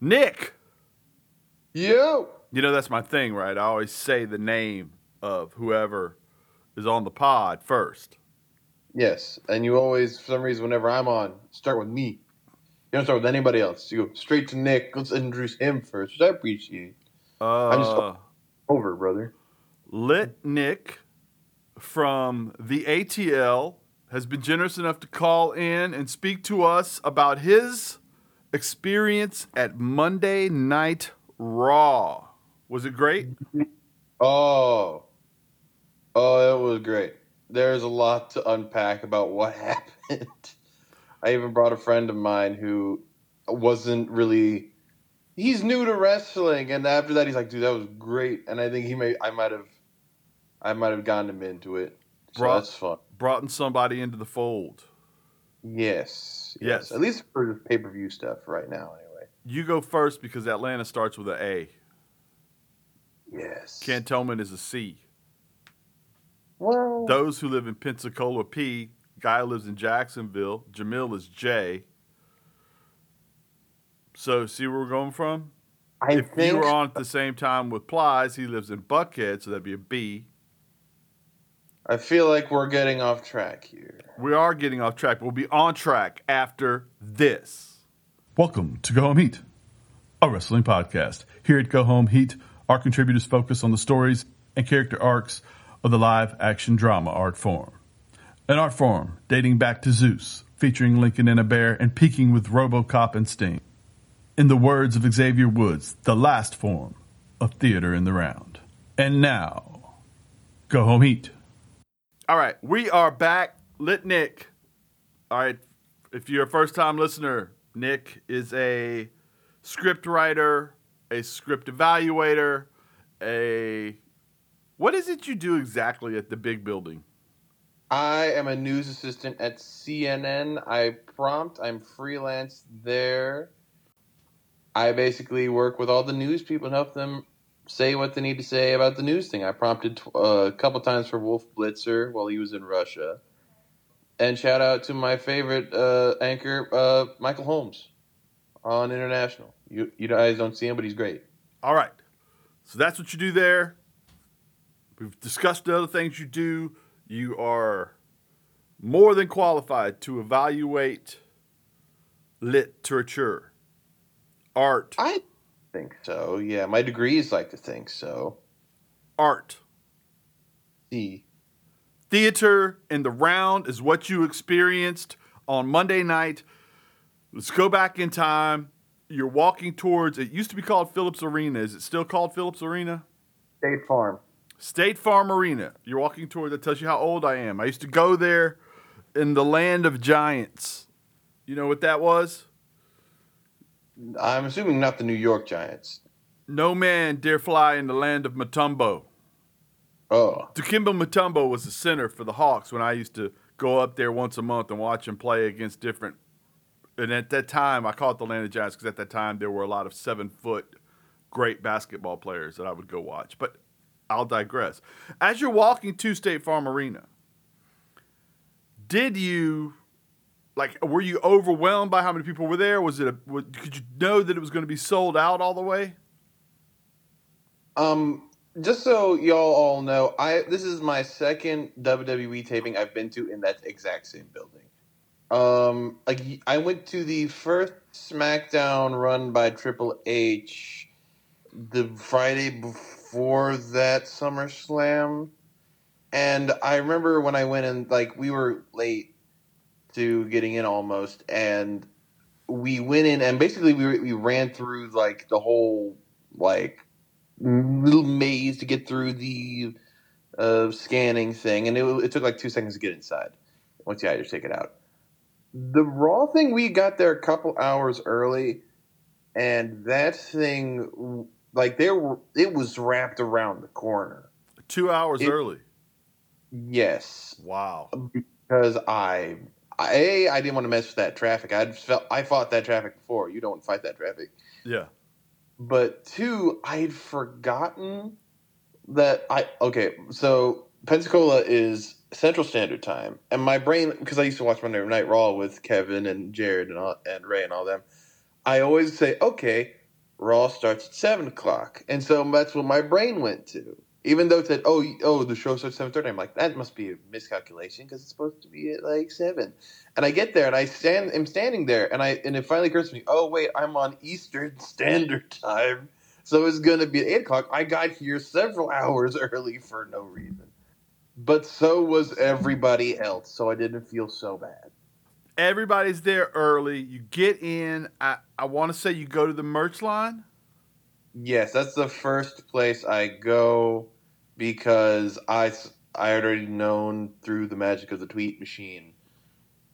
Nick. You. You know that's my thing, right? I always say the name of whoever is on the pod first. Yes, and you always, for some reason, whenever I'm on, start with me. You don't start with anybody else. You go straight to Nick. Let's introduce him first, which I appreciate. Uh, I'm just over, brother. Lit Nick from the ATL has been generous enough to call in and speak to us about his experience at Monday Night Raw. Was it great? Oh, oh, it was great. There's a lot to unpack about what happened. I even brought a friend of mine who wasn't really. He's new to wrestling, and after that, he's like, "Dude, that was great." And I think he may, I might have, I might have gotten him into it. So Brought- that's fun. Brought somebody into the fold. Yes, Yes. At least for the pay per view stuff right now, anyway. You go first because Atlanta starts with an A. Yes. Cantonment is a C. well. Those who live in Pensacola, P. Guy lives in Jacksonville. Jamil is J. So, see where we're going from? I if think you were on at the same time with Plies, he lives in Buckhead, so that'd be a B. I feel like we're getting off track here. We are getting off track. We'll be on track after this. Welcome to Go Home Heat, a wrestling podcast. Here at Go Home Heat, our contributors focus on the stories and character arcs of the live action drama art form. An art form dating back to Zeus, featuring Lincoln and a bear and peaking with Robocop and Sting. In the words of Xavier Woods, the last form of theater in the round. And now, Go Home Heat. All right, we are back. Lit Nick. All right, if you're a first time listener, Nick is a script writer, a script evaluator, a. What is it you do exactly at the big building? I am a news assistant at CNN. I prompt. I'm freelance there. I basically work with all the news people and help them say what they need to say about the news thing. I prompted uh, a couple times for Wolf Blitzer while he was in Russia. And shout out to my favorite uh, anchor, uh, Michael Holmes, on International. You, you guys don't see him, but he's great. All right, so that's what you do there. We've discussed the other things you do. You are more than qualified to evaluate literature, art, I think so. Yeah, my degrees like to think so. art. See. theater in the round is what you experienced on Monday night. Let's go back in time. You're walking towards it used to be called Phillips Arena. Is it still called Phillips Arena? State Farm. State Farm Arena. You're walking towards that tells you how old I am. I used to go there in the land of giants. You know what that was? I'm assuming not the New York Giants. No man dare fly in the land of Mutombo. Oh, Dikembe Mutombo was the center for the Hawks when I used to go up there once a month and watch him play against different. And at that time, I call it the Land of Giants because at that time there were a lot of seven foot great basketball players that I would go watch. But I'll digress. As you're walking to State Farm Arena, did you like were you overwhelmed by how many people were there? Was it a could you know that it was going to be sold out all the way? um, just so y'all all know, I this is my second WWE taping I've been to in that exact same building. Um, like I went to the first SmackDown run by Triple H the Friday before that SummerSlam, and I remember when I went in, like we were late to getting in almost, and we went in, and basically we we ran through like the whole like little maze to get through the uh, scanning thing, and it, it took like two seconds to get inside. Once you had to take it out. The raw thing, we got there a couple hours early, and that thing, like there were, it was wrapped around the corner. Two hours It- early. Yes, Wow. because I, I, a, I didn't want to mess with that traffic. I felt I fought that traffic before. You don't fight that traffic. Yeah. but two, I'd forgotten that I okay. So Pensacola is Central Standard Time, and my brain because I used to watch Monday Night Raw with Kevin and Jared and all, and Ray and all them. I always say, okay, Raw starts at seven o'clock, and so that's what my brain went to. Even though it said, "Oh, oh, the show starts seven 30, I'm like, that must be a miscalculation because it's supposed to be at like seven. And I get there, and I stand, am standing there, and I, and it finally occurs to me, oh wait, I'm on Eastern Standard Time, so it's gonna be eight o'clock. I got here several hours early for no reason, but so was everybody else, so I didn't feel so bad. Everybody's there early. You get in. I, I want to say you go to the merch line. Yes, that's the first place I go because I I had already known through the magic of the tweet machine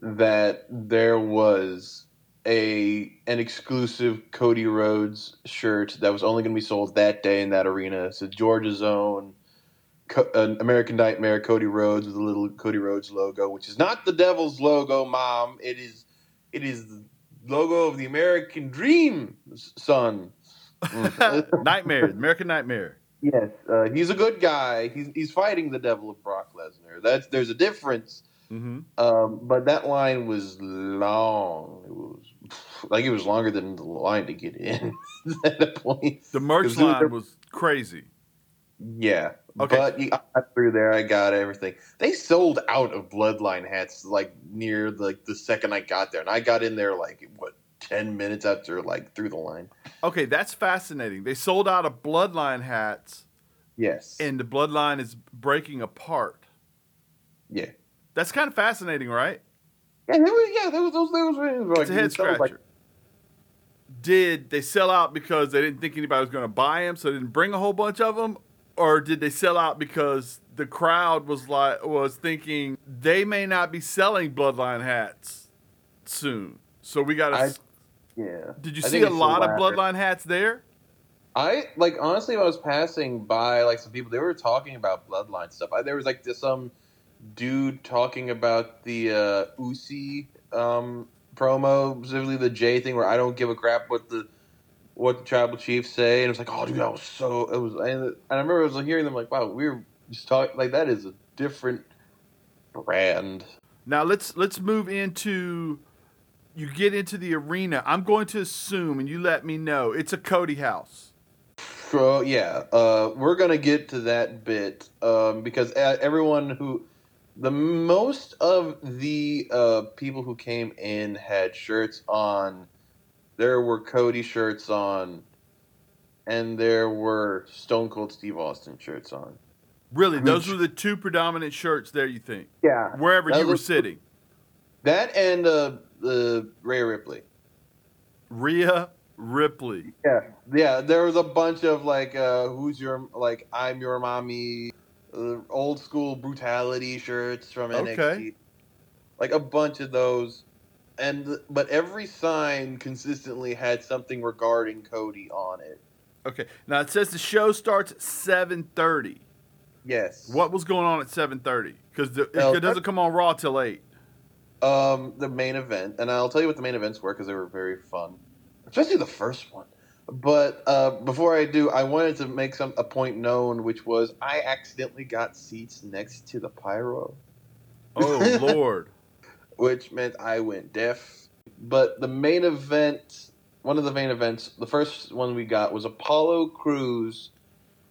that there was a an exclusive Cody Rhodes shirt that was only going to be sold that day in that arena. It's a Georgia's own Co- an American Nightmare Cody Rhodes with a little Cody Rhodes logo, which is not the Devil's logo, Mom. It is it is the logo of the American Dream, son. Nightmare, American Nightmare. Yes, uh, he's a good guy. He's he's fighting the devil of Brock Lesnar. That's there's a difference. Mm-hmm. Um, but that line was long. It was like it was longer than the line to get in at a point. The merch 'Cause there- line was crazy. Yeah. Okay. But you, I got through there. I got everything. They sold out of Bloodline hats like near like the second I got there, and I got in there like what ten minutes after like through the line. Okay, that's fascinating. They sold out of Bloodline hats, Yes. and the Bloodline is breaking apart. yeah. That's kind of fascinating, right? Yeah, there was, yeah, there was those. There was, there was like, It's a head like, scratcher. Did they sell out because they didn't think anybody was going to buy them, so they didn't bring a whole bunch of them, or did they sell out because the crowd was like was thinking they may not be selling Bloodline hats soon, so we got to. Yeah. Did you I see a lot of. Bloodline hats there? I like honestly, when I was passing by like some people, they were talking about bloodline stuff. I, there was like this some dude talking about the uh, Usi um, promo, specifically the J thing, where I don't give a crap what the what the tribal chiefs say, and it was like, oh, dude, that was so. It was, and, and I remember I was hearing them like, wow, we were just talking like that is a different brand. Now let's let's move into you get into the arena. I'm going to assume, and you let me know, it's a Cody house. So yeah, uh, we're gonna get to that bit um, because uh, everyone who, the most of the uh, people who came in had shirts on. There were Cody shirts on, and there were Stone Cold Steve Austin shirts on. Really, those were the two predominant shirts there. You think Yeah, wherever That you were sitting, that and uh, the Ray Ripley. Rhea Ripley. Yeah, yeah. There was a bunch of like, uh, who's your like, I'm your mommy, uh, old school brutality shirts from NXT. Okay. Like a bunch of those, and but every sign consistently had something regarding Cody on it. Okay, now it says the show starts at seven thirty. Yes. What was going on at seven thirty? Because it, it doesn't come on Raw till eight. Um, the main event, and I'll tell you what the main events were because they were very fun, especially the first one. But uh, before I do, I wanted to make some a point known, which was I accidentally got seats next to the pyro. Oh Lord! which meant I went deaf. But the main event, one of the main events, the first one we got was Apollo Crews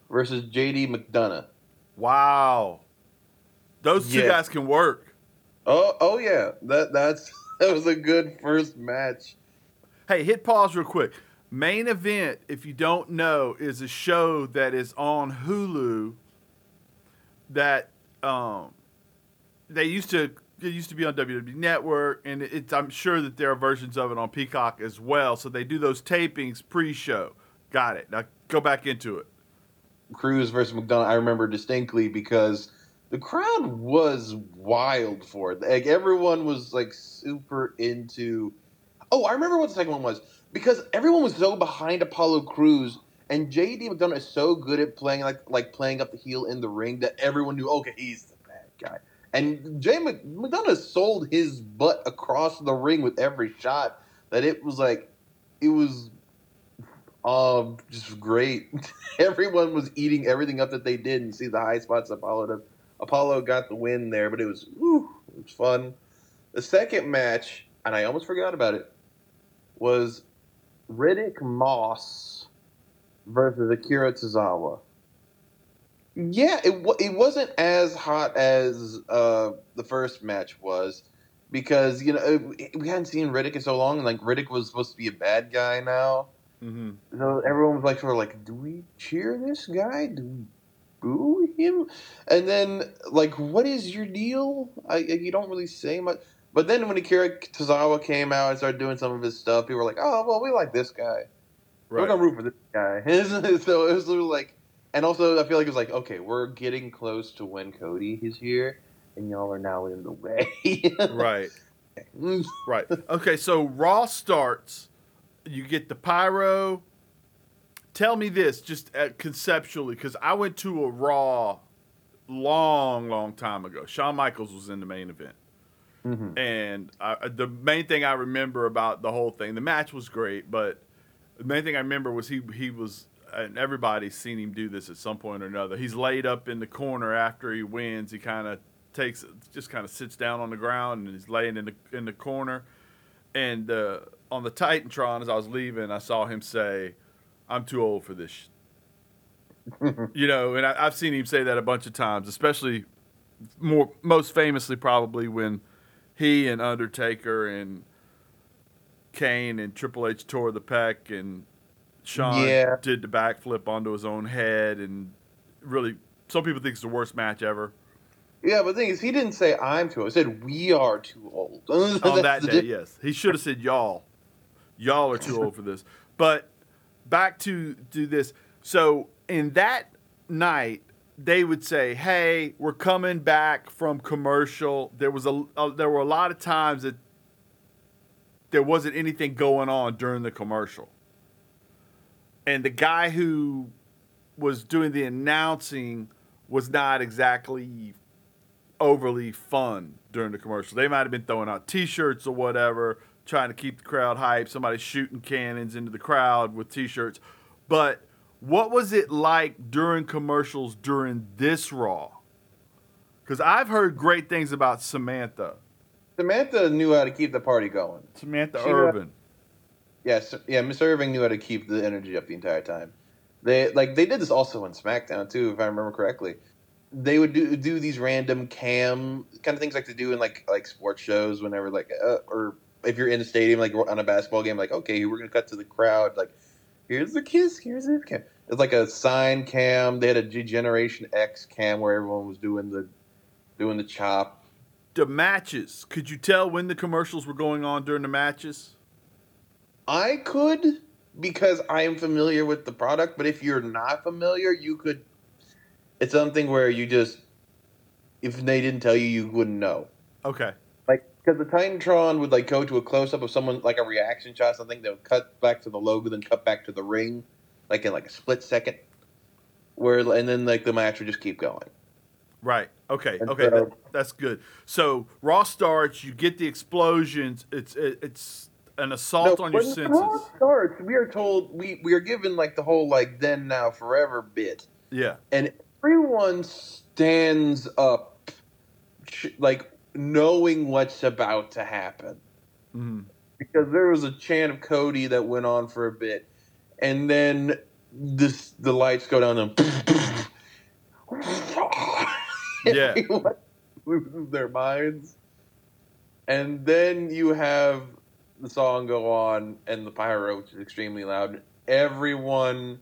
versus JD McDonagh. Wow, those two Yeah. guys can work. Oh, oh yeah, that that's that was a good first match. Hey, hit pause real quick. Main event, if you don't know, is a show that is on Hulu. That um, they used to it used to be on WWE Network, and it's I'm sure that there are versions of it on Peacock as well. So they do those tapings pre-show. Got it. Now go back into it. Crews versus McDonagh, I remember distinctly because the crowd was wild for it. Like everyone was like super into. Oh, I remember what the second one was because everyone was so behind Apollo Crews, and JD McDonagh is so good at playing like like playing up the heel in the ring that everyone knew. Okay, he's the bad guy. And Jay Mc- McDonagh sold his butt across the ring with every shot. That it was like, it was um, just great. Everyone was eating everything up that they did, and see the high spots Apollo. Apollo got the win there, but it was whew, it was fun. The second match, and I almost forgot about it, was Riddick Moss versus Akira Tozawa. Yeah, it it wasn't as hot as uh, the first match was because you know it- we hadn't seen Riddick in so long, and like Riddick was supposed to be a bad guy now, Mm-hmm. so everyone was like sort of like, do we cheer this guy? Do we boo him? And then like, what is your deal? I, you don't really say much. But then when Akira Tozawa came out and started doing some of his stuff, people were like, oh well, we like this guy. We're gonna root for this guy. so it was like, and also I feel like it was like, okay, we're getting close to when Cody is here, and y'all are now in the way. Right. Right. Okay, so Raw starts. You get the pyro. Tell me this, just uh, conceptually, because I went to a Raw long, long time ago. Shawn Michaels was in the main event. Mhm. And I, the main thing I remember about the whole thing, the match was great, but the main thing I remember was he he was, and everybody's seen him do this at some point or another. He's laid up in the corner after he wins. He kind of takes, just kind of sits down on the ground and he's laying in the in the corner. And uh, on the Titantron, as I was leaving, I saw him say, "I'm too old for this." sh-" you know, and I, I've seen him say that a bunch of times, especially more most famously probably when he and Undertaker and Kane and Triple H tore the pec and Shawn Yeah. did the backflip onto his own head and really some people think it's the worst match ever. Yeah, but the thing is, he didn't say I'm too old. He said we are too old. On that day, difference. yes. He should have said y'all. Y'all are too old for this. But back to do this. So in that night, they would say, "Hey, we're coming back from commercial." There was a, a there were a lot of times that there wasn't anything going on during the commercial. And the guy who was doing the announcing was not exactly overly fun during the commercial. They might have been throwing out T-shirts or whatever, trying to keep the crowd hype, Somebody shooting cannons into the crowd with T-shirts. But what was it like during commercials during this Raw? Because I've heard great things about Samantha, Samantha knew how to keep the party going. Samantha She- Irvin. Yes, yeah, Miss Irvin knew how to keep the energy up the entire time. They like they did this also in SmackDown too, if I remember correctly. They would do do these random cam kind of things like to do in like like sports shows whenever like uh, or if you're in a stadium like on a basketball game like okay we're gonna cut to the crowd like here's the kiss here's the cam it's like a sign cam they had a G Generation X cam where everyone was doing the doing the chop The matches. Could you tell when the commercials were going on during the matches? I could because I am familiar with the product, but if you're not familiar, you could. It's something where you just, if they didn't tell you, you wouldn't know. Okay. Because the Titantron would like go to a close up of someone like a reaction shot, something they would cut back to the logo, then cut back to the ring, like in like a split second. Where and then like the match would just keep going. Right. Okay. And Okay. so- that, that's good. So Raw starts. You get the explosions. It's it, it's an assault on your senses. Raw starts, we are told we we are given like the whole like then now forever bit. Yeah. and everyone stands up, like knowing what's about to happen. Mhm. Because there was a chant of Cody that went on for a bit, and then this the lights go down and Yeah. everyone loses their minds, and then you have the song go on and the pyro, which is extremely loud. Everyone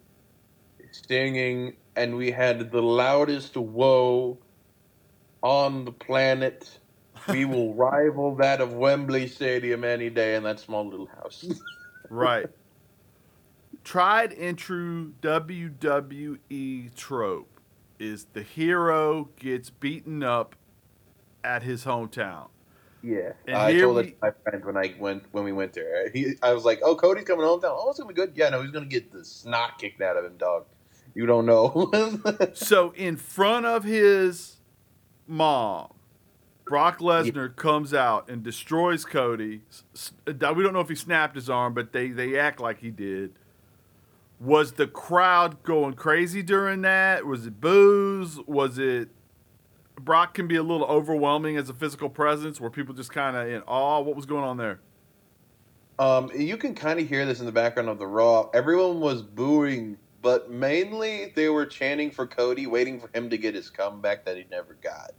singing, and we had the loudest whoa on the planet. We will rival that of Wembley Stadium any day in that small little house. Right. Tried and true WWE trope is the hero gets beaten up at his hometown. yeah, And I told we- it to my friend when I went when we went there. Uh, he, I was like, "Oh, Cody's coming home town. Oh, it's gonna be good." Yeah, no, he's gonna get the snot kicked out of him, dog. You don't know. So in front of his mom, Brock Lesnar comes out and destroys Cody. We don't know if he snapped his arm, but they, they act like he did. Was the crowd going crazy during that? Was it booze? Was it Brock can be a little overwhelming as a physical presence where people just kind of in awe? What was going on there? Um, you can kind of hear this in the background of the Raw. Everyone was booing but mainly they were chanting for Cody, waiting for him to get his comeback that he never got.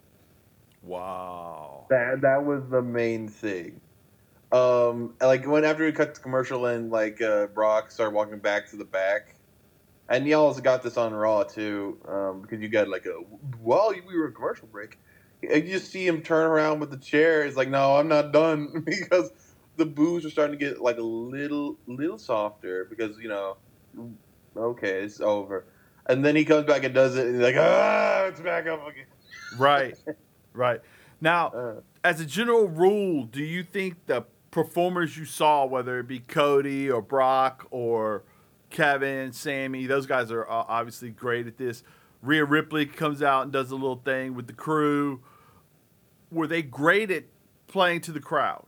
Wow. That that was the main thing. Um, like when after we cut the commercial and like uh, Brock started walking back to the back, and y'all got this on Raw too, um, because you got like a while we were in commercial break, and you just see him turn around with the chair. It's like, no, I'm not done because the boos are starting to get like a little little softer because you know, okay, it's over, and then he comes back and does it, and he's like, ah, it's back up again. Right. right. Now, Uh, as a general rule, do you think the performers you saw, whether it be Cody or Brock or Kevin, Sami, those guys are uh, obviously great at this. Rhea Ripley comes out and does a little thing with the crew. Were they great at playing to the crowd?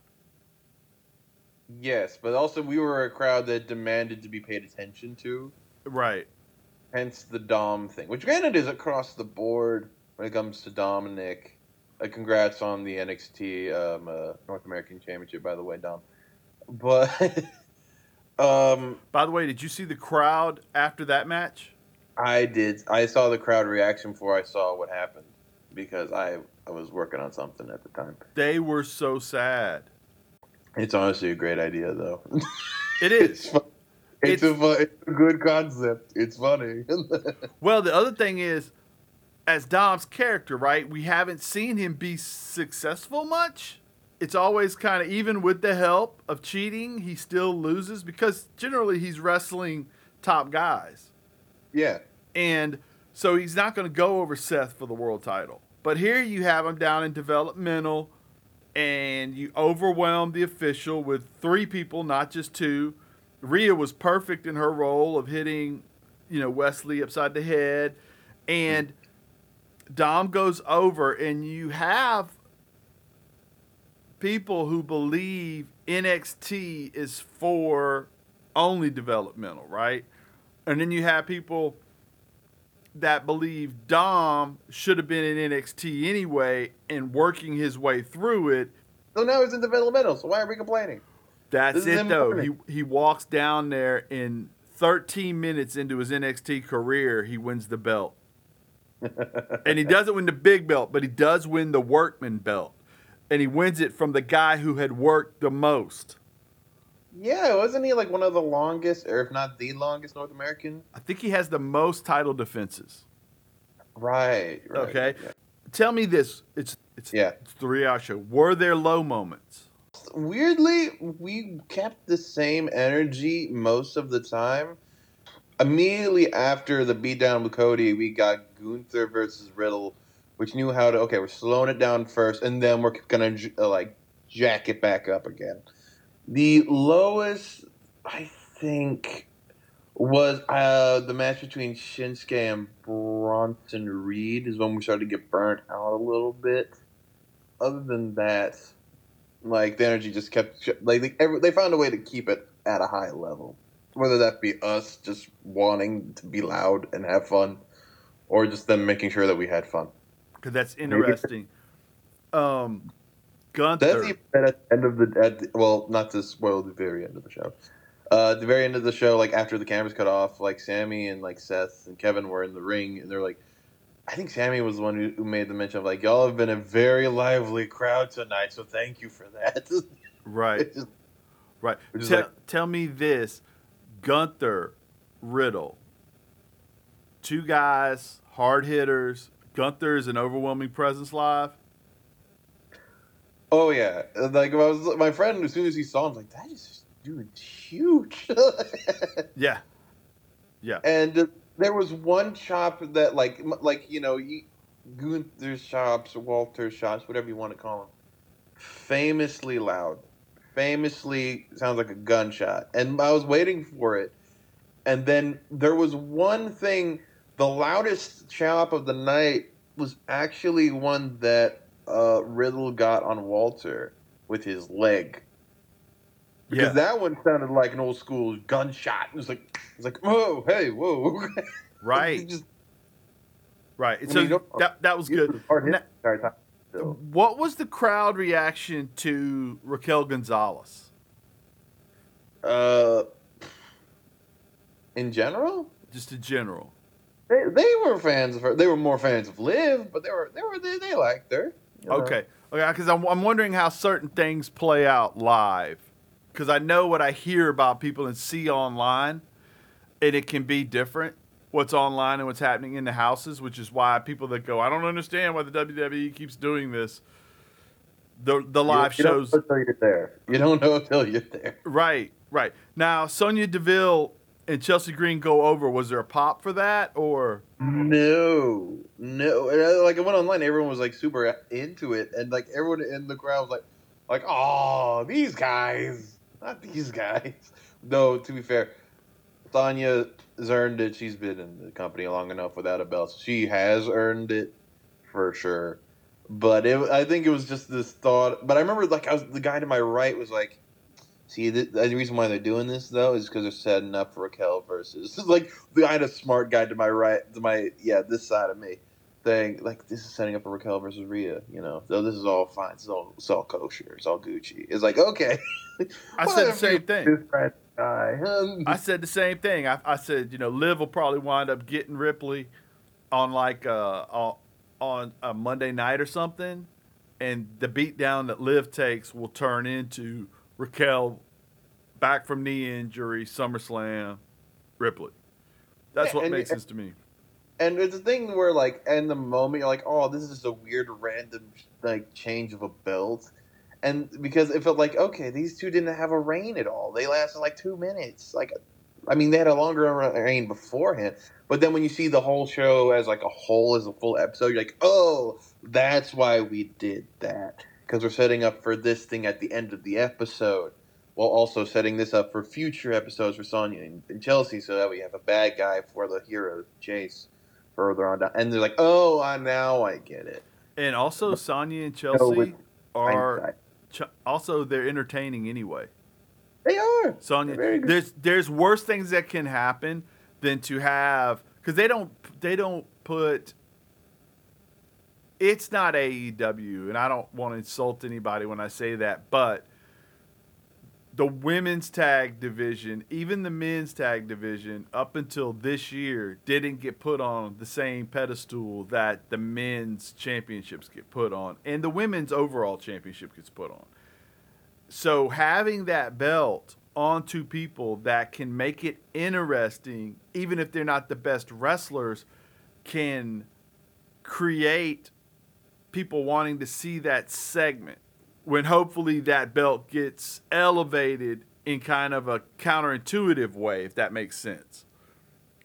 Yes, but also we were a crowd that demanded to be paid attention to, Right. hence the Dom thing, which granted is across the board when it comes to Dominic. Uh, congrats on the NXT um, uh, North American Championship, by the way, Dom. But um, By the way, did you see the crowd after that match? I did. I saw the crowd reaction before I saw what happened because I I was working on something at the time. They were so sad. It's honestly a great idea, though. It it's fun. It's, It's- a it's a good concept. It's funny. Well, the other thing is, as Dom's character, right? We haven't seen him be successful much. It's always kind of even with the help of cheating, he still loses because generally he's wrestling top guys. yeah. And so he's not going to go over Seth for the world title. But here you have him down in developmental, and you overwhelm the official with three people, not just two. Rhea was perfect in her role of hitting, you know, Wes Lee upside the head. And Dom goes over, and you have people who believe NXT is for only developmental, right? And then you have people that believe Dom should have been in NXT anyway and working his way through it. So now he's in developmental. So why are we complaining? That's This it though. He he walks down there in 13 minutes into his NXT career, he wins the belt. And he doesn't win the big belt, but he does win the workman belt. And he wins it from the guy who had worked the most. Yeah, wasn't he like one of the longest, or if not the longest, North American? I think he has the most title defenses. Right. right Okay. yeah. Tell me this. It's it's Yeah. it's the three hour show. Were there low moments? Weirdly, we kept the same energy most of the time. Immediately after the beatdown with Cody, we got Gunther versus Riddle, which knew how to. Okay, we're slowing it down first, and then we're gonna uh, like jack it back up again. The lowest, I think, was uh, the match between Shinsuke and Bronson Reed. Is when we started to get burnt out a little bit. Other than that, like the energy just kept like they, every, they found a way to keep it at a high level, whether that be us just wanting to be loud and have fun, or just them making sure that we had fun. Because that's interesting. Um, Gunther. That's even at the end of the, at the well, not to spoil the very end of the show. Uh, at the very end of the show, like after the cameras cut off, like Sami and like Seth and Kevin were in the ring, and they're like, I think Sami was the one who, who made the mention of like, y'all have been a very lively crowd tonight, so thank you for that. right, just- right. Tell, like- tell me this: Gunther, Riddle, two guys, hard hitters. Gunther's an overwhelming presence live. Oh yeah, like I was my friend. As soon as he saw him, like that is dude huge. Yeah, yeah, and there was one chop that like like you know you, Gunther's chops, Walter's chops, whatever you want to call them, famously loud, famously sounds like a gunshot. And I was waiting for it, and then there was one thing. The loudest chop of the night was actually one that uh, Riddle got on Walter with his leg. Because yeah. that one sounded like an old school gunshot. It was like, it was like, whoa, hey, whoa, right, Just, right. I So mean, that that was good. was hard hit Na- the entire time. So, What was the crowd reaction to Raquel Gonzalez? uh, in general, just in general. They, they were fans of her. They were more fans of Liv, but they were they were they, they liked her. you know. Okay, okay, because I'm I'm wondering how certain things play out live, because I know what I hear about people and see online, and it can be different. What's online and what's happening in the houses, which is why people that go, I don't understand why the WWE keeps doing this. The the live you, you shows, don't know until you're there. You don't know until you're there. right, right. Now Sonya Deville and Chelsea Green go over. Was there a pop for that or? No, no. Uh, like I went online, everyone was like super into it, and like everyone in the crowd was like, like, oh, these guys, not these guys. No, to be fair, Tanya has earned it. She's been in the company long enough without a belt. So she has earned it for sure. But it, I think it was just this thought. But I remember, like, I was the guy to my right was like, "See, the, the reason why they're doing this though is because they're setting up Raquel versus like the kind of smart guy to my right, to my yeah, this side of me, Thing like this is setting up for Raquel versus Rhea. You know, so this is all fine. It's all it's all kosher. It's all Gucci. It's like okay. I said the same thing. I said the same thing. I, I said, you know, Liv will probably wind up getting Ripley on like uh, on, on a Monday night or something, and the beatdown that Liv takes will turn into Raquel back from knee injury, SummerSlam, Ripley. That's Yeah, what and- makes sense to me. And it's a thing where, like, in the moment, you're like, "Oh, this is a weird, random, like, change of a belt," and because it felt like, okay, these two didn't have a reign at all. They lasted like two minutes. Like, I mean, they had a longer reign beforehand, but then when you see the whole show as like a whole, as a full episode, you're like, "Oh, that's why we did that." Because we're setting up for this thing at the end of the episode, while also setting this up for future episodes for Sonya and, and Chelsea, so that we have a bad guy for the hero chase further on down. And they're like, "Oh, I now I get it." And also, Sonya and Chelsea are. Ch- also they're entertaining anyway. They are. Sonya, there's there's worse things that can happen than to have because they don't they don't put. It's not AEW, and I don't want to insult anybody when I say that, but the women's tag division, even the men's tag division, up until this year, didn't get put on the same pedestal that the men's championships get put on, and the women's overall championship gets put on. So having that belt onto people that can make it interesting, even if they're not the best wrestlers, can create people wanting to see that segment. When hopefully that belt gets elevated in kind of a counterintuitive way, if that makes sense.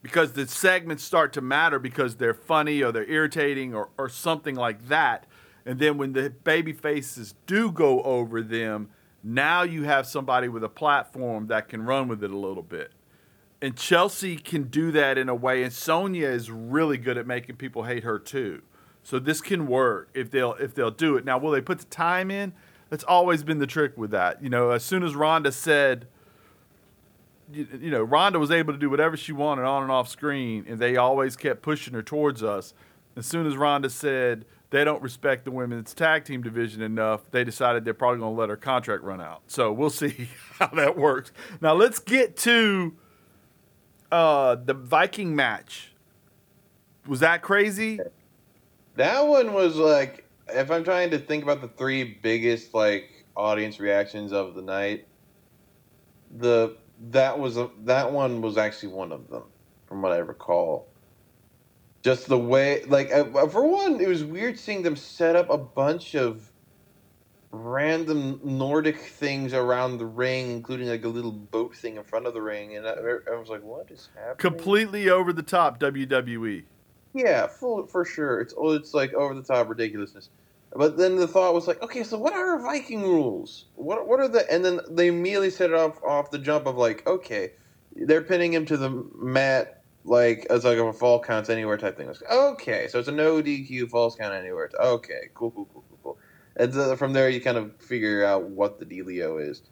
Because the segments start to matter because they're funny or they're irritating or, or something like that. And then when the baby faces do go over them, now you have somebody with a platform that can run with it a little bit. And Chelsea can do that in a way, and Sonya is really good at making people hate her too. So this can work if they'll if they'll do it. Now, will they put the time in? That's always been the trick with that. You know, as soon as Rhonda said, you, you know, Rhonda was able to do whatever she wanted on and off screen, and they always kept pushing her towards us. As soon as Rhonda said they don't respect the women's tag team division enough, they decided they're probably going to let her contract run out. So we'll see how that works. Now let's get to uh, the Viking match. Was that crazy? That one was like, if I'm trying to think about the three biggest like audience reactions of the night, the that was a, that one was actually one of them, from what I recall. Just the way, like, uh, for one, it was weird seeing them set up a bunch of random Nordic things around the ring, including like a little boat thing in front of the ring, and I, I was like, "What is happening?" Completely over the top. WWE. Yeah, full for sure. It's oh, it's like over the top ridiculousness. But then the thought was like, okay, so what are Viking rules? What what are the? And then they immediately set it off off the jump of like, okay, they're pinning him to the mat like as like a fall counts anywhere type thing. Like, okay, so it's a no DQ falls count anywhere. Okay, cool, cool, cool, cool, cool. And so from there you kind of figure out what the dealio is.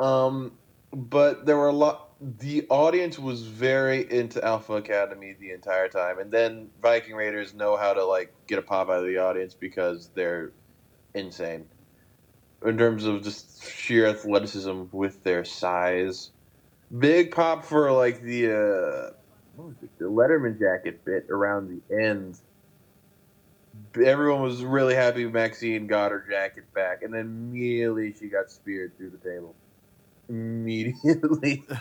Um, but there were a lot. The audience was very into Alpha Academy the entire time, and then Viking Raiders know how to like get a pop out of the audience because they're insane in terms of just sheer athleticism with their size. Big pop for like the uh, it, the Letterman jacket bit around the ends. Everyone was really happy Maxxine got her jacket back, and then immediately she got speared through the table. Immediately.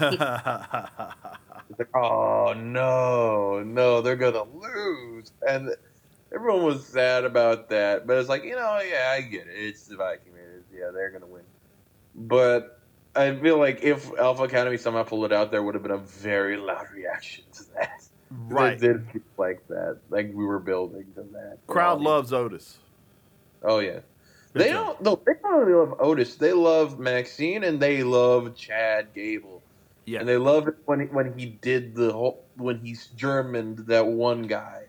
Like, oh no, no, they're gonna lose, and everyone was sad about that. But it's like, you know, yeah, I get it. It's the Viking Raiders. Yeah, they're gonna win. But I feel like if Alpha Academy somehow pulled it out, there would have been a very loud reaction to that. right. It did like that, like we were building to that. Crowd loves Otis. Oh yeah. They don't. They don't only love Otis. They love Maxxine and they love Chad Gable. Yeah. And they love it when he, when he did the whole when he's Germaned that one guy,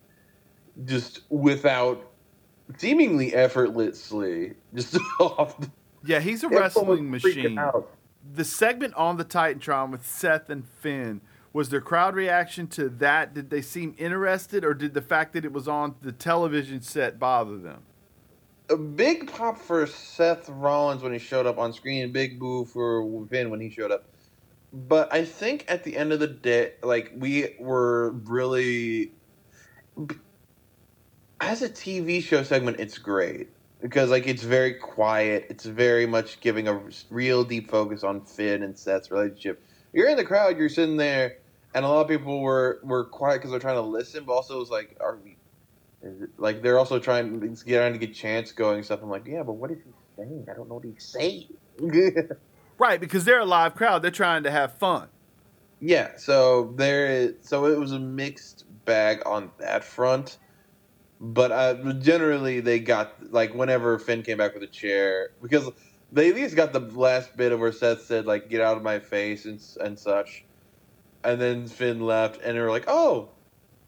just without seemingly effortlessly, just off. The, Yeah, he's a wrestling machine. The segment on the Titantron with Seth and Finn was their crowd reaction to that. Did they seem interested, or did the fact that it was on the television set bother them? A big pop for Seth Rollins when he showed up on screen. Big boo for Finn when he showed up. But I think at the end of the day, like we were really, as a TV show segment, it's great because like it's very quiet. It's very much giving a real deep focus on Finn and Seth's relationship. You're in the crowd. You're sitting there, and a lot of people were were quiet because they're trying to listen. But also, it was like, are we? Like they're also trying to get trying to get chants going and stuff. I'm like, yeah, but what is he saying? I don't know what he's saying. Right, because they're a live crowd. They're trying to have fun. yeah, so there is. So it was a mixed bag on that front. But uh, generally, they got like whenever Finn came back with a chair because they at least got the last bit of where Seth said like "get out of my face" and and such, and then Finn left, and they were like, "Oh."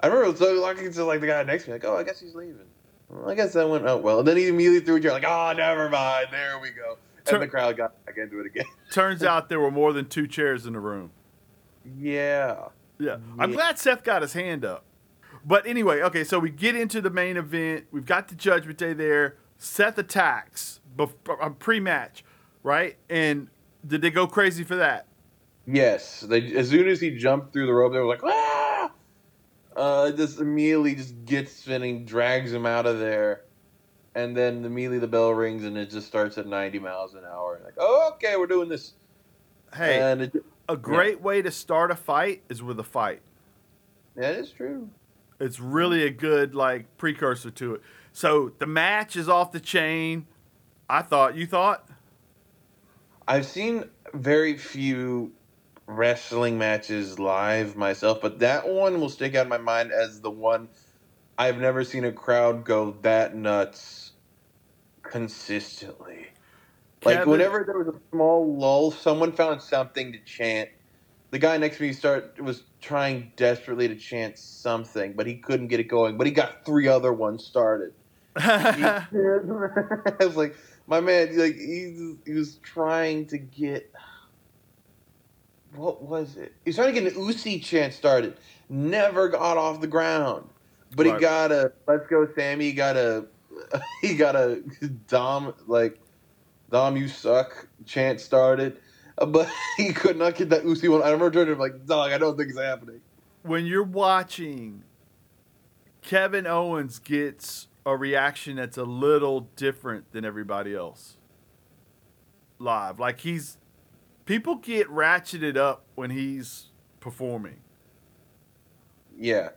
I remember so talking to like the guy next to me, like, "Oh, I guess he's leaving." Well, I guess that went out well. And then he immediately threw a chair, like, "Oh, never mind. There we go." Tur- And the crowd got back into it again. Turns out there were more than two chairs in the room. yeah. Yeah. I'm Yeah. glad Seth got his hand up. But anyway, okay, so we get into the main event. We've got the Judgment Day there. Seth attacks bef- pre match, right? And did they go crazy for that? Yes, they as soon as he jumped through the rope, they were like, "Ah!" Uh, just immediately just gets spinning, drags him out of there, and then immediately the bell rings and it just starts at ninety miles an hour. Like, oh, okay, we're doing this. Hey, and it, a great way to start a fight is with a fight. that is true. It's really a good like precursor to it. So the match is off the chain. I thought. You thought? I've seen very few wrestling matches live myself, but that one will stick out in my mind as the one I've never seen a crowd go that nuts consistently. Like whenever there was a small lull, someone found something to chant. The guy next to me start was trying desperately to chant something, but he couldn't get it going. But he got three other ones started. I was like, my man, like he, he was trying to get. What was it? He was trying to get an Usi chant started. Never got off the ground, but Right. he got a "Let's go, Sami." He got a he got a Dom like Dom, you suck chant started, but he could not get that Usi one. I remember turning to him like, "Dog, I don't think it's happening." when you're watching Kevin Owens gets a reaction that's a little different than everybody else live. Like he's people get ratcheted up when he's performing. Yeah.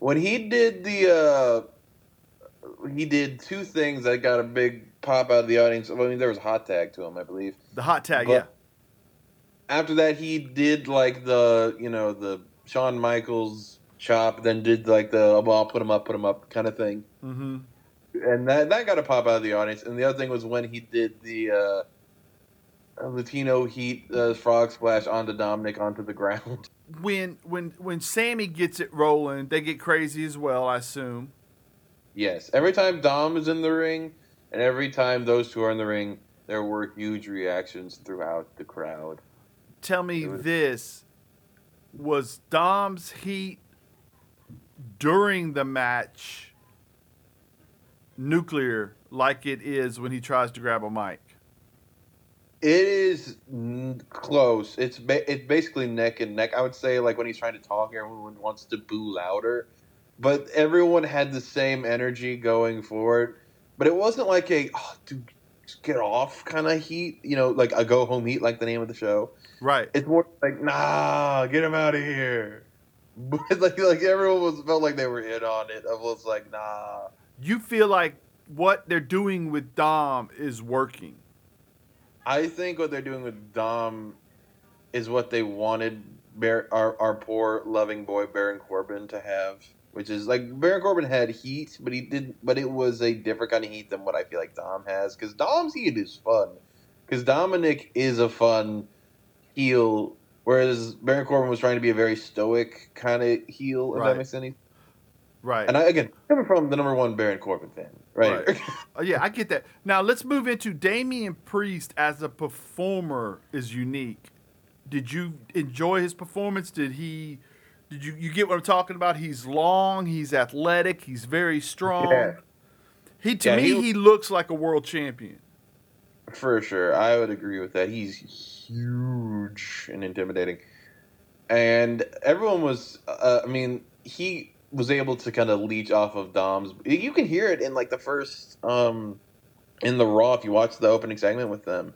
When he did the uh he did two things that got a big pop out of the audience. I mean there was a hot tag to him, I believe. The hot tag, But- yeah. After that he did like the you know, the Shawn Michaels chop, then did like the well, I'll put him up, put him up kind of thing. Mm-hmm. And that that got a pop out of the audience. And the other thing was when he did the uh Latino Heat uh, frog splash onto Dominic onto the ground. When when when Sami gets it rolling, they get crazy as well. I assume. Yes, every time Dom is in the ring, and every time those two are in the ring, there were huge reactions throughout the crowd. Tell me was- this: was Dom's heat during the match nuclear like it is when he tries to grab a mic? It is n- close. It's ba- it's basically neck and neck. I would say like when he's trying to talk, everyone wants to boo louder, but everyone had the same energy going forward. But it wasn't like a oh, dude, get off kind of heat. You know, like a go home heat, like the name of the show. Right. It's more like nah, get him out of here. But like like everyone was felt like they were in on it. I was like nah. You feel like what they're doing with Dom is working. I think what they're doing with Dom is what they wanted Bar- our our poor loving boy Baron Corbin to have, which is like Baron Corbin had heat, but he didn't. But it was a different kind of heat than what I feel like Dom has, because Dom's heat is fun. Because Dominic is a fun heel, whereas Baron Corbin was trying to be a very stoic kind of heel. If Right. that makes any. Right. And I, again, coming from the number one Baron Corbin fan, right? Right. Oh, yeah, I get that. Now let's move into Damian Priest as a performer is unique. Did you enjoy his performance? Did he? Did you you get what I'm talking about? He's long. He's athletic. He's very strong. Yeah. He to Yeah, me he- he looks like a world champion. For sure, I would agree with that. He's huge and intimidating, and everyone was. Uh, I mean, he was able to kind of leech off of Dom's. You can hear it in like the first, um, in the Raw if you watch the opening segment with them,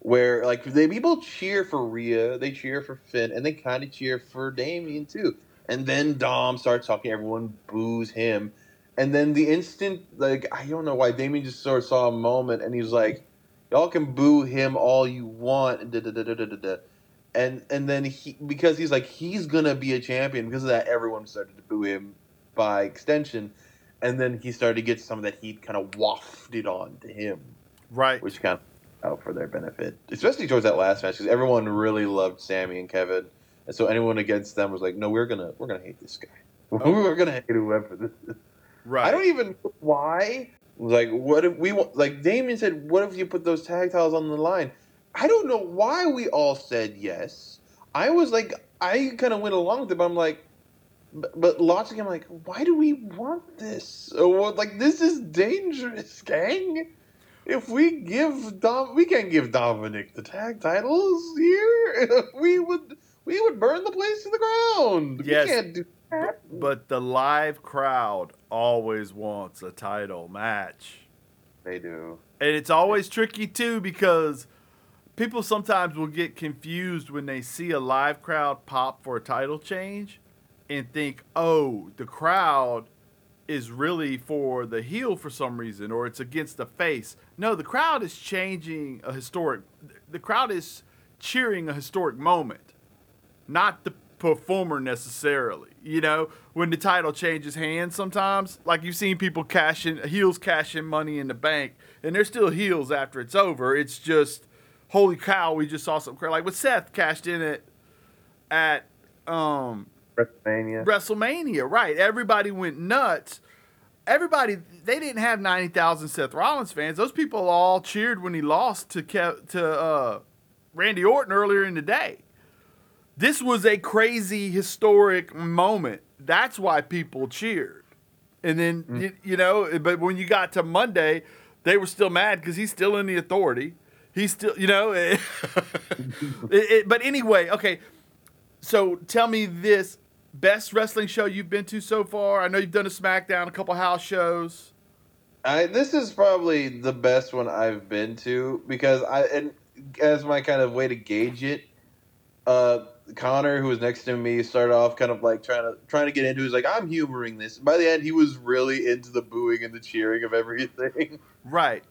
where like they people cheer for Rhea, they cheer for Finn, and they kind of cheer for Damian too. And then Dom starts talking, everyone boos him. And then the instant, like, I don't know why Damian just sort of saw a moment and he's like, y'all can boo him all you want. And, da, da, da, da, da, da. And and then he, because he's like, he's going to be a champion. Because of that, everyone started to boo him by extension. And then he started to get some of that heat kind of wafted on to him, Right. which kind of out for their benefit, especially towards that last match because everyone really loved Sami and Kevin. And so anyone against them was like, no, we're gonna we're gonna hate this guy. Oh. We're gonna hate whoever this is. right. I don't even know why. Like, what if we want? Like Damian said, what if you put those tag titles on the line? I don't know why we all said yes. I was like, I kind of went along with it, but I'm like, but, but logically, I'm like, why do we want this? Uh, or like, this is dangerous, gang. If we give Dom, we can't give Dominic the tag titles here. we would, we would burn the place to the ground. Yes. We can't do that. but the live crowd always wants a title match. They do. And it's always tricky too because people sometimes will get confused when they see a live crowd pop for a title change and think, oh, the crowd is really for the heel for some reason or it's against the face. No, the crowd is changing a historic, the crowd is cheering a historic moment, not the performer necessarily. You know, when the title changes hands sometimes, like you've seen people cashing, heels cashing money in the bank, and they're still heels after it's over. It's just, holy cow, we just saw something crazy. Like with Seth cashed in it at um, WrestleMania. WrestleMania, right? Everybody went nuts. Everybody, they didn't have ninety thousand Seth Rollins fans. Those people all cheered when he lost to Kev, to uh, Randy Orton earlier in the day. This was a crazy historic moment. That's why people cheered. And then you, you know, but when you got to Monday, they were still mad because he's still in the authority. He's still, you know. it- it- but anyway, okay. So tell me this best wrestling show you've been to so far. I know you've done a SmackDown, a couple house shows. I this is probably the best one I've been to because I and as my kind of way to gauge it, uh, Connor, who was next to me, started off kind of like trying to trying to get into. it. He's like, I'm humoring this. By the end, he was really into the booing and the cheering of everything. Right.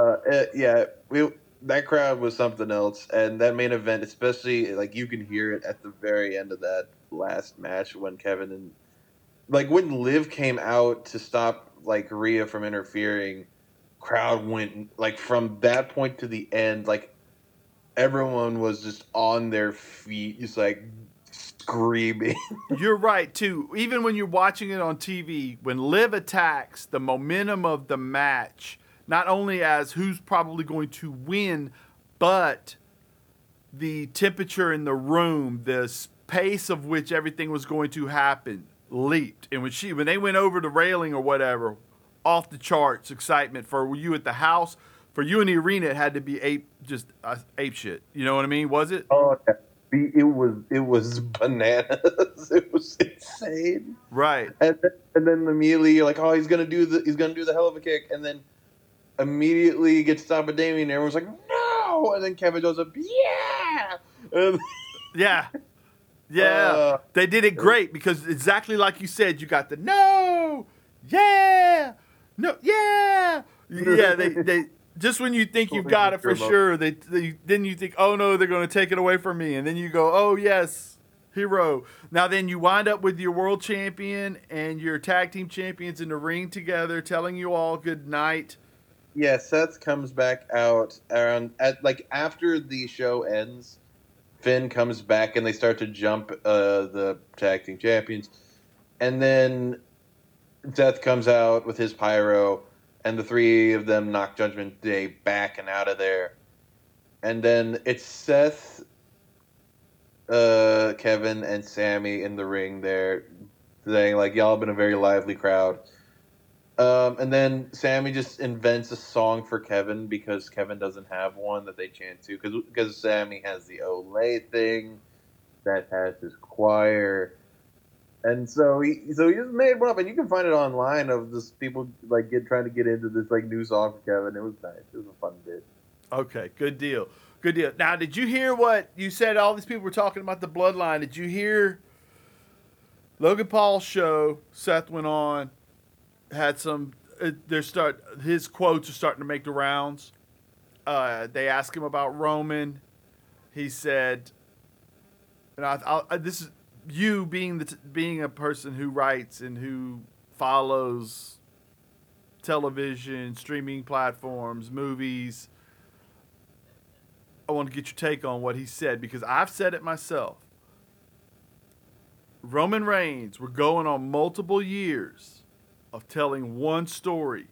Uh, it- yeah, we, that crowd was something else, and that main event, especially like you can hear it at the very end of that last match when Kevin and like when Liv came out to stop like Rhea from interfering, crowd went like from that point to the end, like everyone was just on their feet, just like screaming. You're right too. Even when you're watching it on TV, when Liv attacks, the momentum of the match, not only as who's probably going to win, but the temperature in the room, the pace of which everything was going to happen, leaped. And when she when they went over the railing or whatever, off the charts excitement for you at the house, for you in the arena, it had to be ape just uh, ape shit. You know what I mean? Was it? Oh. It was it was bananas. it was insane. Right. And then, and then immediately you're like, oh, he's gonna do the he's gonna do the Helluva Kick, and then immediately gets stopped by Damian, and everyone's like, no, and then Kevin goes up, yeah, and, Yeah. Yeah. Uh, they did it great because exactly like you said, you got the no, yeah, no, yeah, yeah. They they just when you think you've got it for sure, they, they then you think, oh no, they're going to take it away from me, and then you go, oh yes, hero. Now then you wind up with your world champion and your tag team champions in the ring together, telling you all good night. Yeah, Seth comes back out around at like after the show ends. Finn comes back and they start to jump uh, the tag team champions, and then Seth comes out with his pyro, and the three of them knock Judgment Day back and out of there, and then it's Seth, uh, Kevin, and Sami in the ring there, saying like y'all been a very lively crowd. Um, and then Sami just invents a song for Kevin because Kevin doesn't have one that they chant to because because Sami has the Olay thing that has his choir, and so he so he just made one up, and you can find it online of just people like get trying to get into this like new song for Kevin. It was nice. It was a fun bit. Okay, good deal. Good deal. Now, did you hear what you said? All these people were talking about the bloodline. Did you hear Logan Paul's show? Seth went on, had some. Uh, they start his quotes are starting to make the rounds. Uh, they asked him about Roman. He said, and I, I, this is you being the t- being a person who writes and who follows television, streaming platforms, movies. I want to get your take on what he said because I've said it myself. Roman Reigns, we're going on multiple years of telling one story.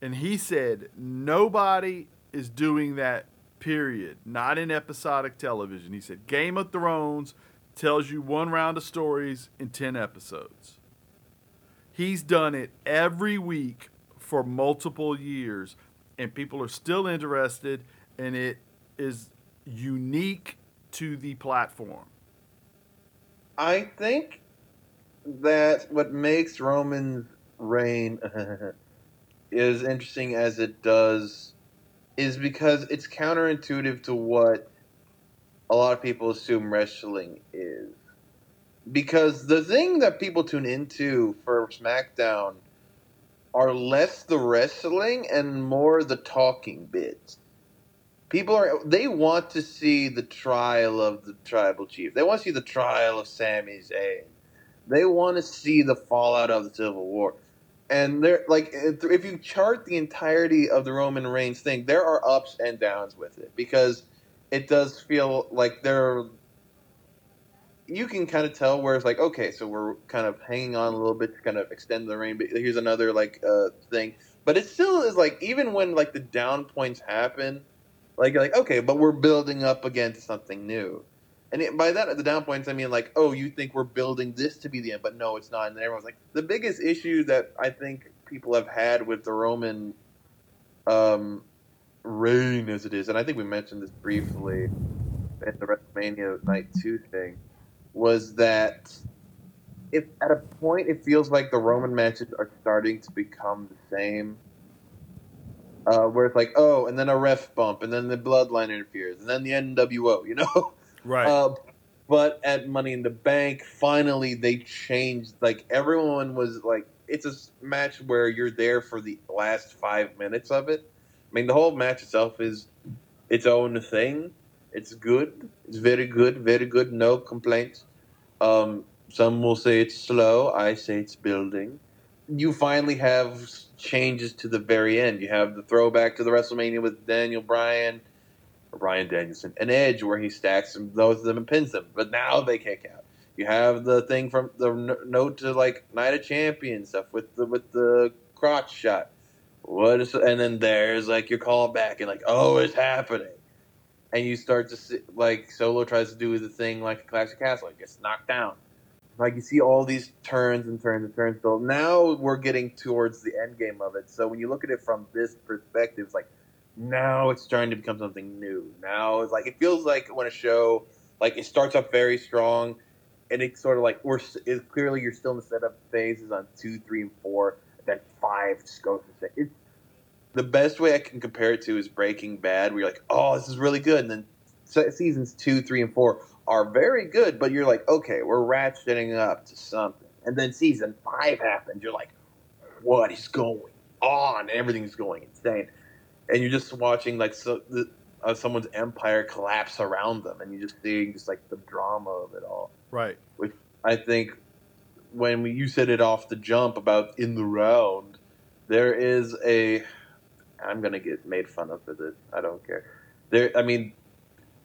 And he said nobody is doing that, period. Not in episodic television. He said Game of Thrones tells you one round of stories in 10 episodes. He's done it every week for multiple years, and people are still interested, and it is unique to the platform. I think that what makes Roman's reign as interesting as it does is because it's counterintuitive to what a lot of people assume wrestling is. Because the thing that people tune into for SmackDown are less the wrestling and more the talking bits. People are they want to see the trial of the tribal chief. They want to see the trial of Sami Zayn. They want to see the fallout of the Civil War. And they're like if if you chart the entirety of the Roman Reigns thing, there are ups and downs with it because it does feel like there you can kind of tell where it's like okay so we're kind of hanging on a little bit to kind of extend the reign but here's another like uh thing but it still is like even when like the down points happen like you're like okay but we're building up against something new and it, by that at the down points i mean like oh you think we're building this to be the end but no it's not and everyone's like the biggest issue that i think people have had with the roman um reign as it is and i think we mentioned this briefly at the wrestlemania night two thing was that if at a point it feels like the Roman matches are starting to become the same, uh, where it's like, oh, and then a ref bump, and then the bloodline interferes, and then the NWO, you know? Right. Uh, but at Money in the Bank, finally they changed. Like everyone was like, it's a match where you're there for the last five minutes of it. I mean, the whole match itself is its own thing. It's good. It's very good. Very good. No complaints. Um, some will say it's slow. I say it's building. You finally have changes to the very end. You have the throwback to the WrestleMania with Daniel Bryan, Bryan Danielson, an Edge, where he stacks them, those of them and pins them. But now they kick out. You have the thing from the note to like Night of Champions stuff with the with the crotch shot. What is and then there's like your call back and like oh it's happening, and you start to see like Solo tries to do the thing like a classic castle, like gets knocked down. Like you see all these turns and turns and turns. So now we're getting towards the end game of it. So when you look at it from this perspective, it's like now it's starting to become something new. Now it's like it feels like when a show like it starts off very strong, and it's sort of like we're clearly you're still in the setup phases on two, three, and four. Then five just goes to six. It's the best way I can compare it to is Breaking Bad, where you're like, oh, this is really good, and then seasons two, three, and four are very good, but you're like, okay, we're ratcheting up to something, and then season five happens, you're like, what is going on? Everything's going insane, and you're just watching like so the, uh, someone's empire collapse around them, and you're just seeing just like the drama of it all. Right. Which I think when we, you said it off the jump about in the round, there is a. I'm gonna get made fun of for this. I don't care. There, I mean,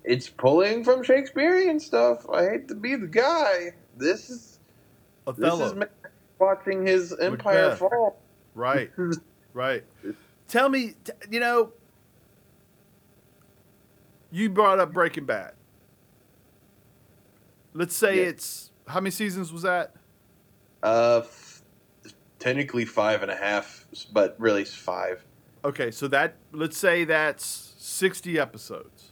it's pulling from Shakespearean stuff. I hate to be the guy. This is Othello. this is watching his empire fall. Right. Right. Tell me, t- you know, you brought up Breaking Bad. Let's say Yeah. it's how many seasons was that? Uh, f- technically five and a half, but really five. Okay, so that let's say that's 60 episodes.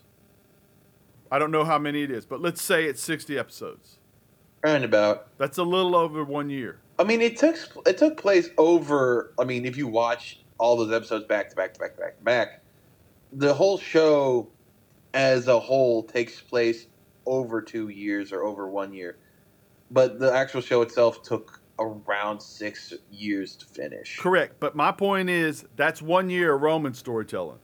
I don't know how many it is, but let's say it's 60 episodes. Roundabout. That's a little over 1 year. I mean, it took it took place over. I mean, if you watch all those episodes back to back to back to back to back, the whole show as a whole takes place over two years or over one year. But the actual show itself took around six years to finish. Correct, but my point is that's 1 year of Roman storytelling.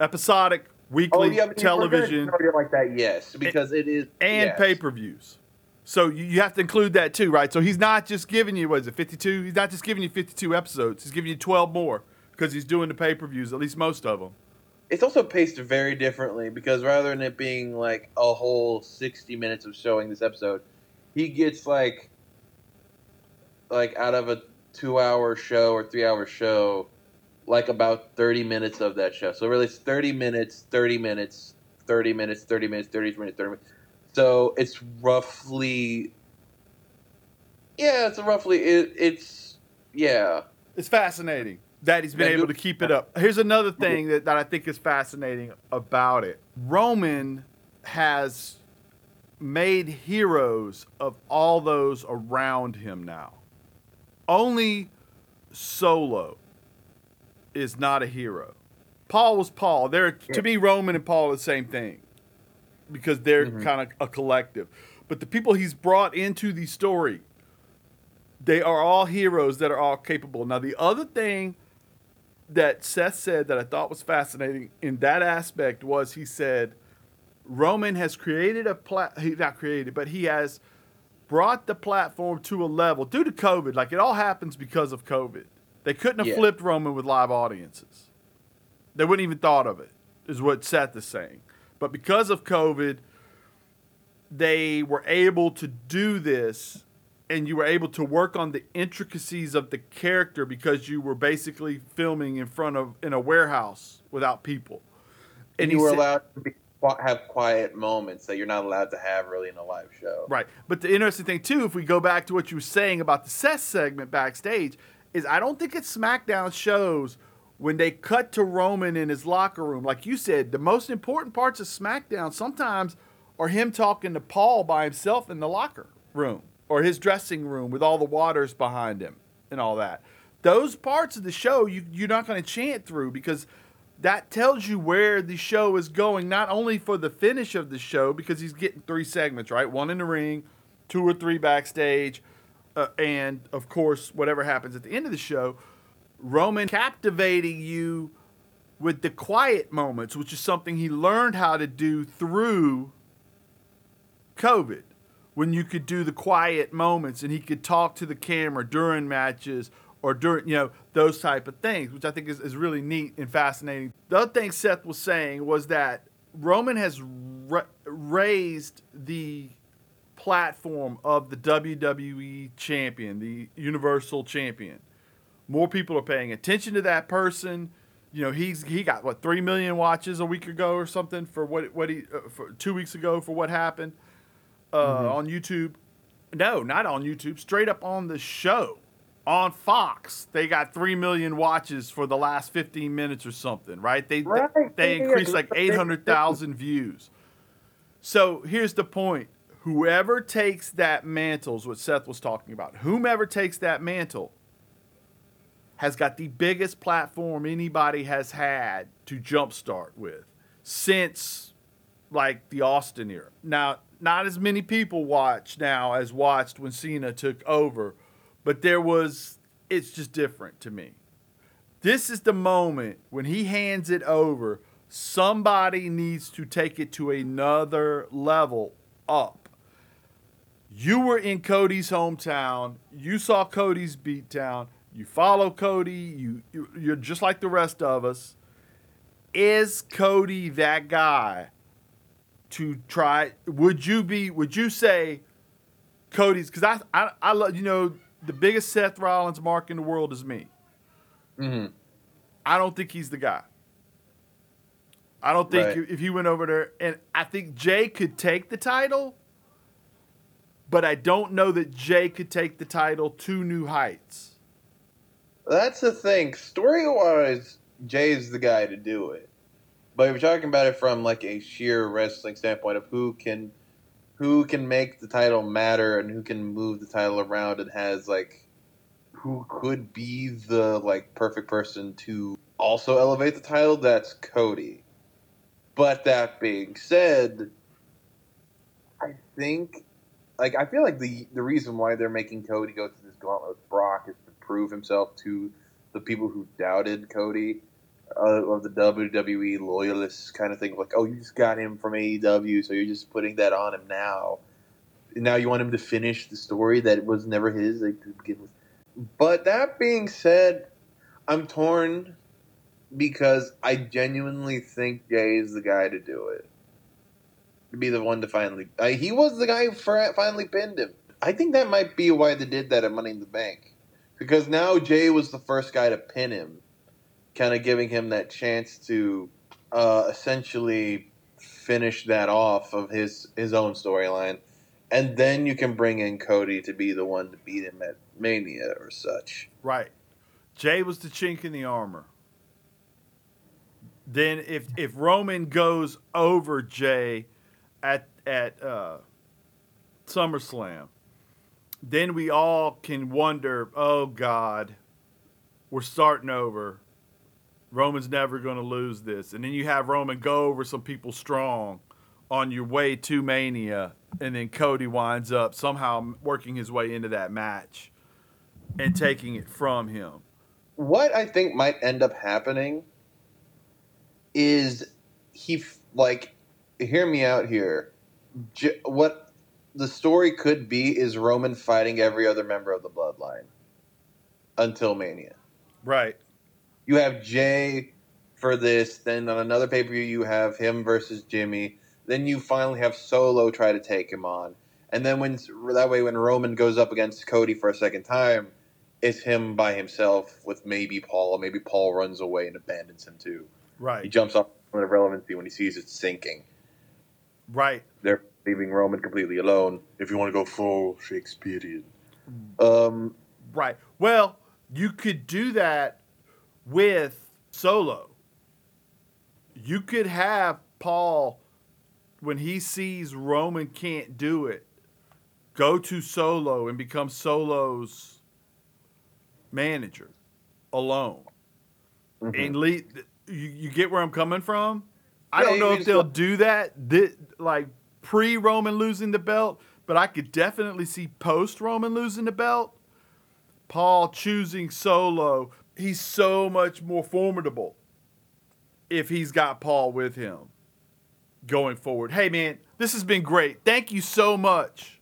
Episodic, Oh weekly yeah, but if television like that, yes, because it is and yes. pay-per-views. So you, you have to include that too, right? So he's not just giving you what is it, 52? He's not just giving you 52 episodes. He's giving you 12 more because he's doing the pay-per-views, at least most of them. It's also paced very differently because rather than it being like a whole sixty minutes of showing this episode, he gets like like out of a two hour show or three hour show, like about thirty minutes of that show. So really it's thirty minutes, thirty minutes, thirty minutes, thirty minutes, thirty minutes, thirty minutes. So it's roughly Yeah, it's roughly it, it's yeah. It's fascinating that he's been able to keep it up. Here's another thing that, that I think is fascinating about it. Roman has made heroes of all those around him now. Only Solo is not a hero. Paul was Paul. They're to me Roman and Paul are the same thing because they're kind of a collective. But the people he's brought into the story, they are all heroes that are all capable. Now the other thing that Seth said that I thought was fascinating in that aspect was he said Roman has created a plat he not created, but he has brought the platform to a level due to COVID. Like it all happens because of COVID. They couldn't have Yeah. flipped Roman with live audiences. They wouldn't even thought of it, is what Seth is saying. But because of COVID, they were able to do this and you were able to work on the intricacies of the character because you were basically filming in front of in a warehouse without people. And you were said- allowed to be, have quiet moments that you're not allowed to have really in a live show. Right. But the interesting thing too, if we go back to what you were saying about the Seth segment backstage, is I don't think it's SmackDown shows when they cut to Roman in his locker room. Like you said, the most important parts of SmackDown sometimes are him talking to Paul by himself in the locker room or his dressing room with all the waters behind him and all that. Those parts of the show you, you're not going to chant through because that tells you where the show is going, not only for the finish of the show, because he's getting three segments, right? One in the ring, two or three backstage, uh, and of course, whatever happens at the end of the show. Roman captivating you with the quiet moments, which is something he learned how to do through COVID, when you could do the quiet moments and he could talk to the camera during matches or during, you know, those type of things, which I think is, is really neat and fascinating. The other thing Seth was saying was that Roman has ra- raised the platform of the WWE champion, the Universal champion. More people are paying attention to that person. You know, he's he got what three million watches a week ago or something for what what he uh, for two weeks ago for what happened uh, on YouTube. No, not on YouTube. Straight up on the show. on Fox, they got three million watches for the last 15 minutes or something, right? They Right. they, they increased like 800,000 views. So here's the point: whoever takes that mantle is what Seth was talking about. Whomever takes that mantle has got the biggest platform anybody has had to jumpstart with since like the Austin era. Now, not as many people watch now as watched when Cena took over, but there was it's just different to me. This is the moment when he hands it over, somebody needs to take it to another level up. You were in Cody's hometown. You saw Cody's beatdown. You follow Cody. You, you you're just like the rest of us. Is Cody that guy to try? Would you be? Would you say Cody's? Because I I I love you know the biggest Seth Rollins mark in the world is me. hmm I don't think he's the guy. I don't think Right. if he went over there, and I think Jay could take the title, but I don't know that Jay could take the title to new heights. That's the thing. Story wise, Jay's the guy to do it. But if you're talking about it from like a sheer wrestling standpoint of who can who can make the title matter and who can move the title around and has like who could be the like perfect person to also elevate the title, that's Cody. But that being said, I think like I feel like the the reason why they're making Cody go through this gauntlet with Brock is to prove himself to the people who doubted Cody uh, of the WWE loyalists kind of thing. Like, oh, you just got him from AEW, so you're just putting that on him now. Now you want him to finish the story that was never his like, to begin with. But that being said, I'm torn because I genuinely think Jay is the guy to do it. To be the one to finally. Uh, he was the guy who finally pinned him. I think that might be why they did that at Money in the Bank. Because now Jay was the first guy to pin him, kind of giving him that chance to uh, essentially finish that off of his, his own storyline. And then you can bring in Cody to be the one to beat him at Mania or such. Right. Jay was the chink in the armor. Then if if Roman goes over Jay at at uh, SummerSlam, then we all can wonder, oh God, we're starting over. Roman's never going to lose this. And then you have Roman go over some people strong on your way to Mania, and then Cody winds up somehow working his way into that match and taking it from him. what I think might end up happening is he like hear me out here. J- what the story could be is Roman fighting every other member of the bloodline until Mania. Right. You have Jay for this, then on another pay per view you have him versus Jimmy. Then you finally have Solo try to take him on, and then when that way when Roman goes up against Cody for a second time, it's him by himself with maybe Paul. Maybe Paul runs away and abandons him too. Right. He jumps off of relevancy when he sees it sinking. Right. They're leaving Roman completely alone. If you want to go full Shakespearean, um, Right. Well, you could do that with Solo. You could have Paul, when he sees Roman can't do it, go to Solo and become Solo's manager alone. mhm. And lead, you, you get where I'm coming from? I don't know if they'll go- do that like pre Roman losing the belt, but I could definitely see post Roman losing the belt. Paul choosing Solo, he's so much more formidable if he's got Paul with him going forward. Hey man, this has been great. Thank you so much.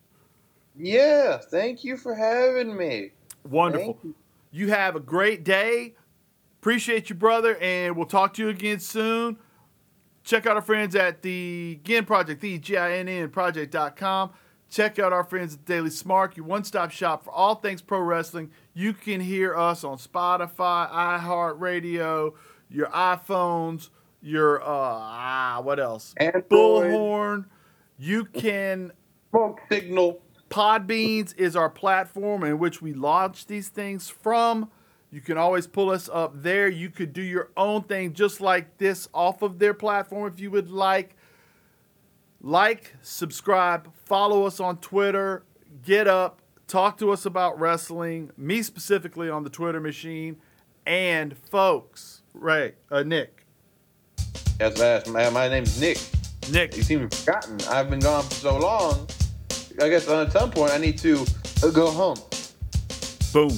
yeah. Thank you for having me. Wonderful. You. You have a great day. Appreciate you, brother, and we'll talk to you again soon. Check out our friends at the Ginn Project, the G-I-N-N project.com. Check out our friends at Daily Smart, your one-stop shop for all things pro wrestling. You can hear us on Spotify, iHeartRadio, your iPhones, your uh ah, what else? Android. Bullhorn. You can Smoke signal. Podbeans is our platform in which we launch these things from. You can always pull us up there. You could do your own thing just like this off of their platform if you would like. Like, subscribe, follow us on Twitter, get up, talk to us about wrestling, me specifically on the Twitter machine, and folks, Ray, uh, Nick. Yes, that's my, my name's Nick. Nick, You seem forgotten. I've been gone for so long. I guess at some point I need to uh, go home. boom.